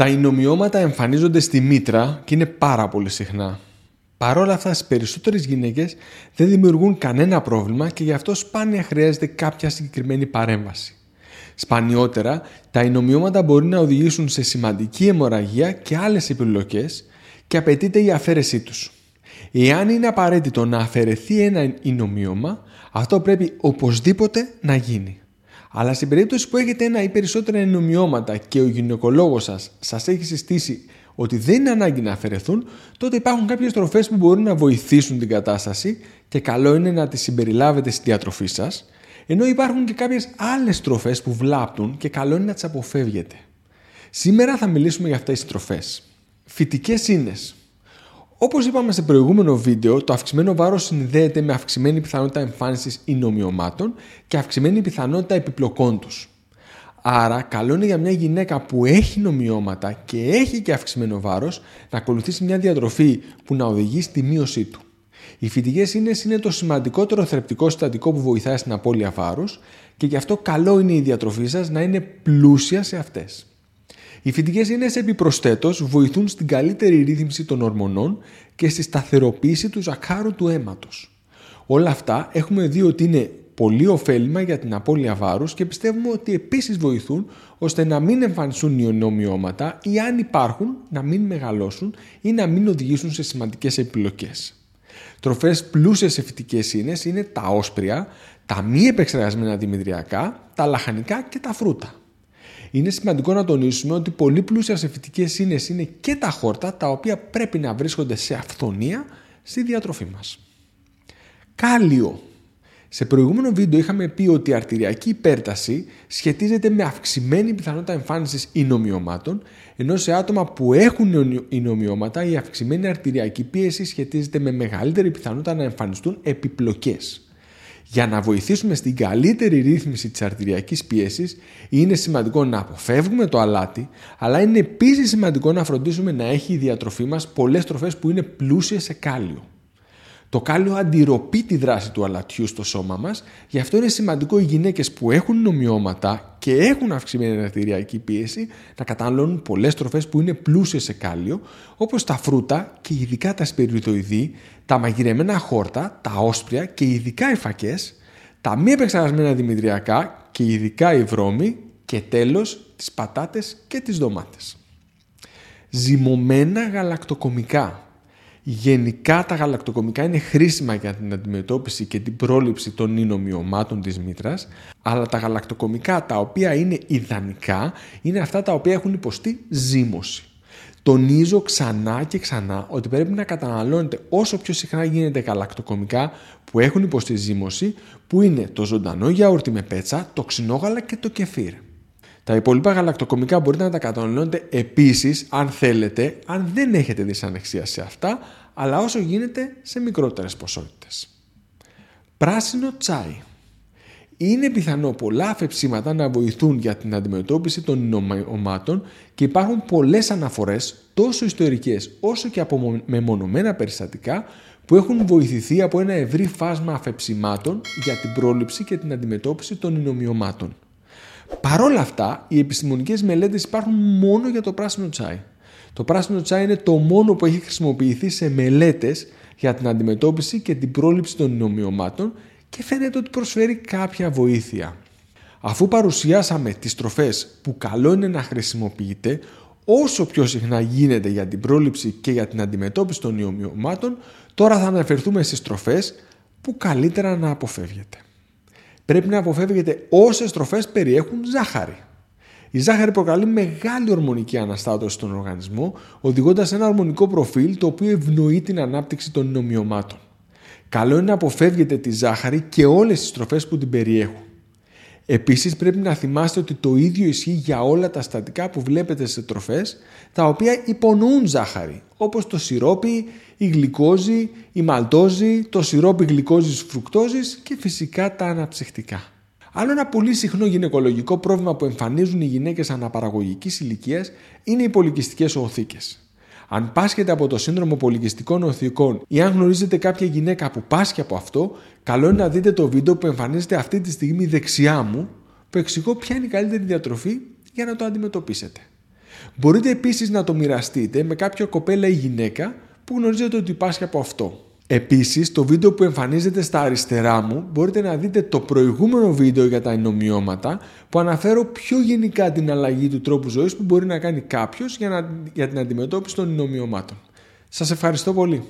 Τα ινομιώματα εμφανίζονται στη μήτρα και είναι πάρα πολύ συχνά. Παρ' όλα αυτά, στις περισσότερες γυναίκες δεν δημιουργούν κανένα πρόβλημα και γι' αυτό σπάνια χρειάζεται κάποια συγκεκριμένη παρέμβαση. Σπανιότερα, τα ινομιώματα μπορεί να οδηγήσουν σε σημαντική αιμορραγία και άλλες επιλογέ και απαιτείται η αφαίρεσή τους. Εάν είναι απαραίτητο να αφαιρεθεί ένα ινομίωμα, αυτό πρέπει οπωσδήποτε να γίνει. Αλλά στην περίπτωση που έχετε ένα ή περισσότερα ενομιώματα και ο γυναικολόγος σας σας έχει συστήσει ότι δεν είναι ανάγκη να αφαιρεθούν, τότε υπάρχουν κάποιες τροφές που μπορούν να βοηθήσουν την κατάσταση και καλό είναι να τις συμπεριλάβετε στη διατροφή σας, ενώ υπάρχουν και κάποιες άλλες τροφές που βλάπτουν και καλό είναι να τις αποφεύγετε. Σήμερα θα μιλήσουμε για αυτές τις τροφές. Φυτικές ίνες. Όπως είπαμε σε προηγούμενο βίντεο, το αυξημένο βάρος συνδέεται με αυξημένη πιθανότητα εμφάνισης ινομιωμάτων και αυξημένη πιθανότητα επιπλοκών τους. Άρα, καλό είναι για μια γυναίκα που έχει νομιώματα και έχει και αυξημένο βάρος να ακολουθήσει μια διατροφή που να οδηγεί στη μείωσή του. Οι φυτικές ίνες είναι το σημαντικότερο θρεπτικό συστατικό που βοηθάει στην απώλεια βάρους και γι' αυτό καλό είναι η διατροφή σας να είναι πλούσια σε αυτές. Οι φυτικές ίνες επιπροσθέτως βοηθούν στην καλύτερη ρύθμιση των ορμονών και στη σταθεροποίηση του ζακάρου του αίματος. Όλα αυτά έχουμε δει ότι είναι πολύ ωφέλιμα για την απώλεια βάρους και πιστεύουμε ότι επίσης βοηθούν ώστε να μην εμφανιστούν ιονομιώματα ή αν υπάρχουν να μην μεγαλώσουν ή να μην οδηγήσουν σε σημαντικές επιλογές. Τροφές πλούσιες σε φυτικές ίνες είναι τα όσπρια, τα μη επεξεργασμένα δημητριακά, τα λαχανικά και τα φρούτα. Είναι σημαντικό να τονίσουμε ότι πολύ πλούσια σε φυτικέ ίνε είναι και τα χόρτα τα οποία πρέπει να βρίσκονται σε αυθονία στη διατροφή μας. Κάλιο. Σε προηγούμενο βίντεο είχαμε πει ότι η αρτηριακή υπέρταση σχετίζεται με αυξημένη πιθανότητα εμφάνισης ινομιωμάτων, ενώ σε άτομα που έχουν ινομιώματα η αυξημένη αρτηριακή πίεση σχετίζεται με μεγαλύτερη πιθανότητα να εμφανιστούν επιπλοκές. Για να βοηθήσουμε στην καλύτερη ρύθμιση της αρτηριακής πίεσης είναι σημαντικό να αποφεύγουμε το αλάτι, αλλά είναι επίσης σημαντικό να φροντίσουμε να έχει η διατροφή μας πολλές τροφές που είναι πλούσιες σε κάλιο. Το κάλιο αντιρροπεί τη δράση του αλατιού στο σώμα μας, γι' αυτό είναι σημαντικό οι γυναίκες που έχουν νομιώματα και έχουν αυξημένη αρτηριακή πίεση να καταναλώνουν πολλές τροφές που είναι πλούσιες σε κάλιο, όπως τα φρούτα και ειδικά τα σπεριδοειδή, τα μαγειρεμένα χόρτα, τα όσπρια και ειδικά οι φακές, τα μη επεξεργασμένα δημητριακά και ειδικά οι βρώμοι και τέλος τις πατάτες και τις ντομάτες. Ζυμωμένα γαλακτοκομικά Γενικά τα γαλακτοκομικά είναι χρήσιμα για την αντιμετώπιση και την πρόληψη των ίνομιωμάτων της μήτρας, αλλά τα γαλακτοκομικά τα οποία είναι ιδανικά είναι αυτά τα οποία έχουν υποστεί ζύμωση. Τονίζω ξανά και ξανά ότι πρέπει να καταναλώνετε όσο πιο συχνά γίνεται γαλακτοκομικά που έχουν υποστεί ζύμωση, που είναι το ζωντανό γιαούρτι με πέτσα, το ξινόγαλα και το κεφίρ. Τα υπόλοιπα γαλακτοκομικά μπορείτε να τα καταναλώνετε επίσης αν θέλετε, αν δεν έχετε δυσανεξία σε αυτά, αλλά όσο γίνεται σε μικρότερες ποσότητες. Πράσινο τσάι. Είναι πιθανό πολλά αφεψίματα να βοηθούν για την αντιμετώπιση των ινομάτων και υπάρχουν πολλές αναφορές τόσο ιστορικές όσο και από μεμονωμένα περιστατικά που έχουν βοηθηθεί από ένα ευρύ φάσμα αφεψιμάτων για την πρόληψη και την αντιμετώπιση των ινομιωμάτων. Παρ' όλα αυτά, οι επιστημονικές μελέτες υπάρχουν μόνο για το πράσινο τσάι. Το πράσινο τσάι είναι το μόνο που έχει χρησιμοποιηθεί σε μελέτες για την αντιμετώπιση και την πρόληψη των νομιωμάτων και φαίνεται ότι προσφέρει κάποια βοήθεια. Αφού παρουσιάσαμε τις τροφές που καλό είναι να χρησιμοποιείτε όσο πιο συχνά γίνεται για την πρόληψη και για την αντιμετώπιση των νομιωμάτων, τώρα θα αναφερθούμε στις τροφές που καλύτερα να αποφεύγετε πρέπει να αποφεύγετε όσες τροφές περιέχουν ζάχαρη. Η ζάχαρη προκαλεί μεγάλη ορμονική αναστάτωση στον οργανισμό, οδηγώντας σε ένα ορμονικό προφίλ το οποίο ευνοεί την ανάπτυξη των νομιωμάτων. Καλό είναι να αποφεύγετε τη ζάχαρη και όλες τις τροφές που την περιέχουν. Επίσης, πρέπει να θυμάστε ότι το ίδιο ισχύει για όλα τα στατικά που βλέπετε σε τροφές, τα οποία υπονοούν ζάχαρη, όπως το σιρόπι, η γλυκόζη, η μαλτόζη, το σιρόπι γλυκόζης φρουκτόζης και φυσικά τα αναψυχτικά. Άλλο ένα πολύ συχνό γυναικολογικό πρόβλημα που εμφανίζουν οι γυναίκες αναπαραγωγικής ηλικίας είναι οι πολικιστικές οθήκες. Αν πάσχετε από το σύνδρομο πολικιστικών οθικών ή αν γνωρίζετε κάποια γυναίκα που πάσχει από αυτό, καλό είναι να δείτε το βίντεο που εμφανίζεται αυτή τη στιγμή δεξιά μου, που εξηγώ ποια είναι η καλύτερη διατροφή για να το αντιμετωπίσετε. Μπορείτε επίσης να το μοιραστείτε με κάποια κοπέλα ή γυναίκα που γνωρίζετε ότι υπάρχει από αυτό. Επίσης, στο βίντεο που εμφανίζεται στα αριστερά μου μπορείτε να δείτε το προηγούμενο βίντεο για τα ενομοιώματα που αναφέρω πιο γενικά την αλλαγή του τρόπου ζωής που μπορεί να κάνει κάποιος για, να, για την αντιμετώπιση των ενομοιωμάτων. Σας ευχαριστώ πολύ.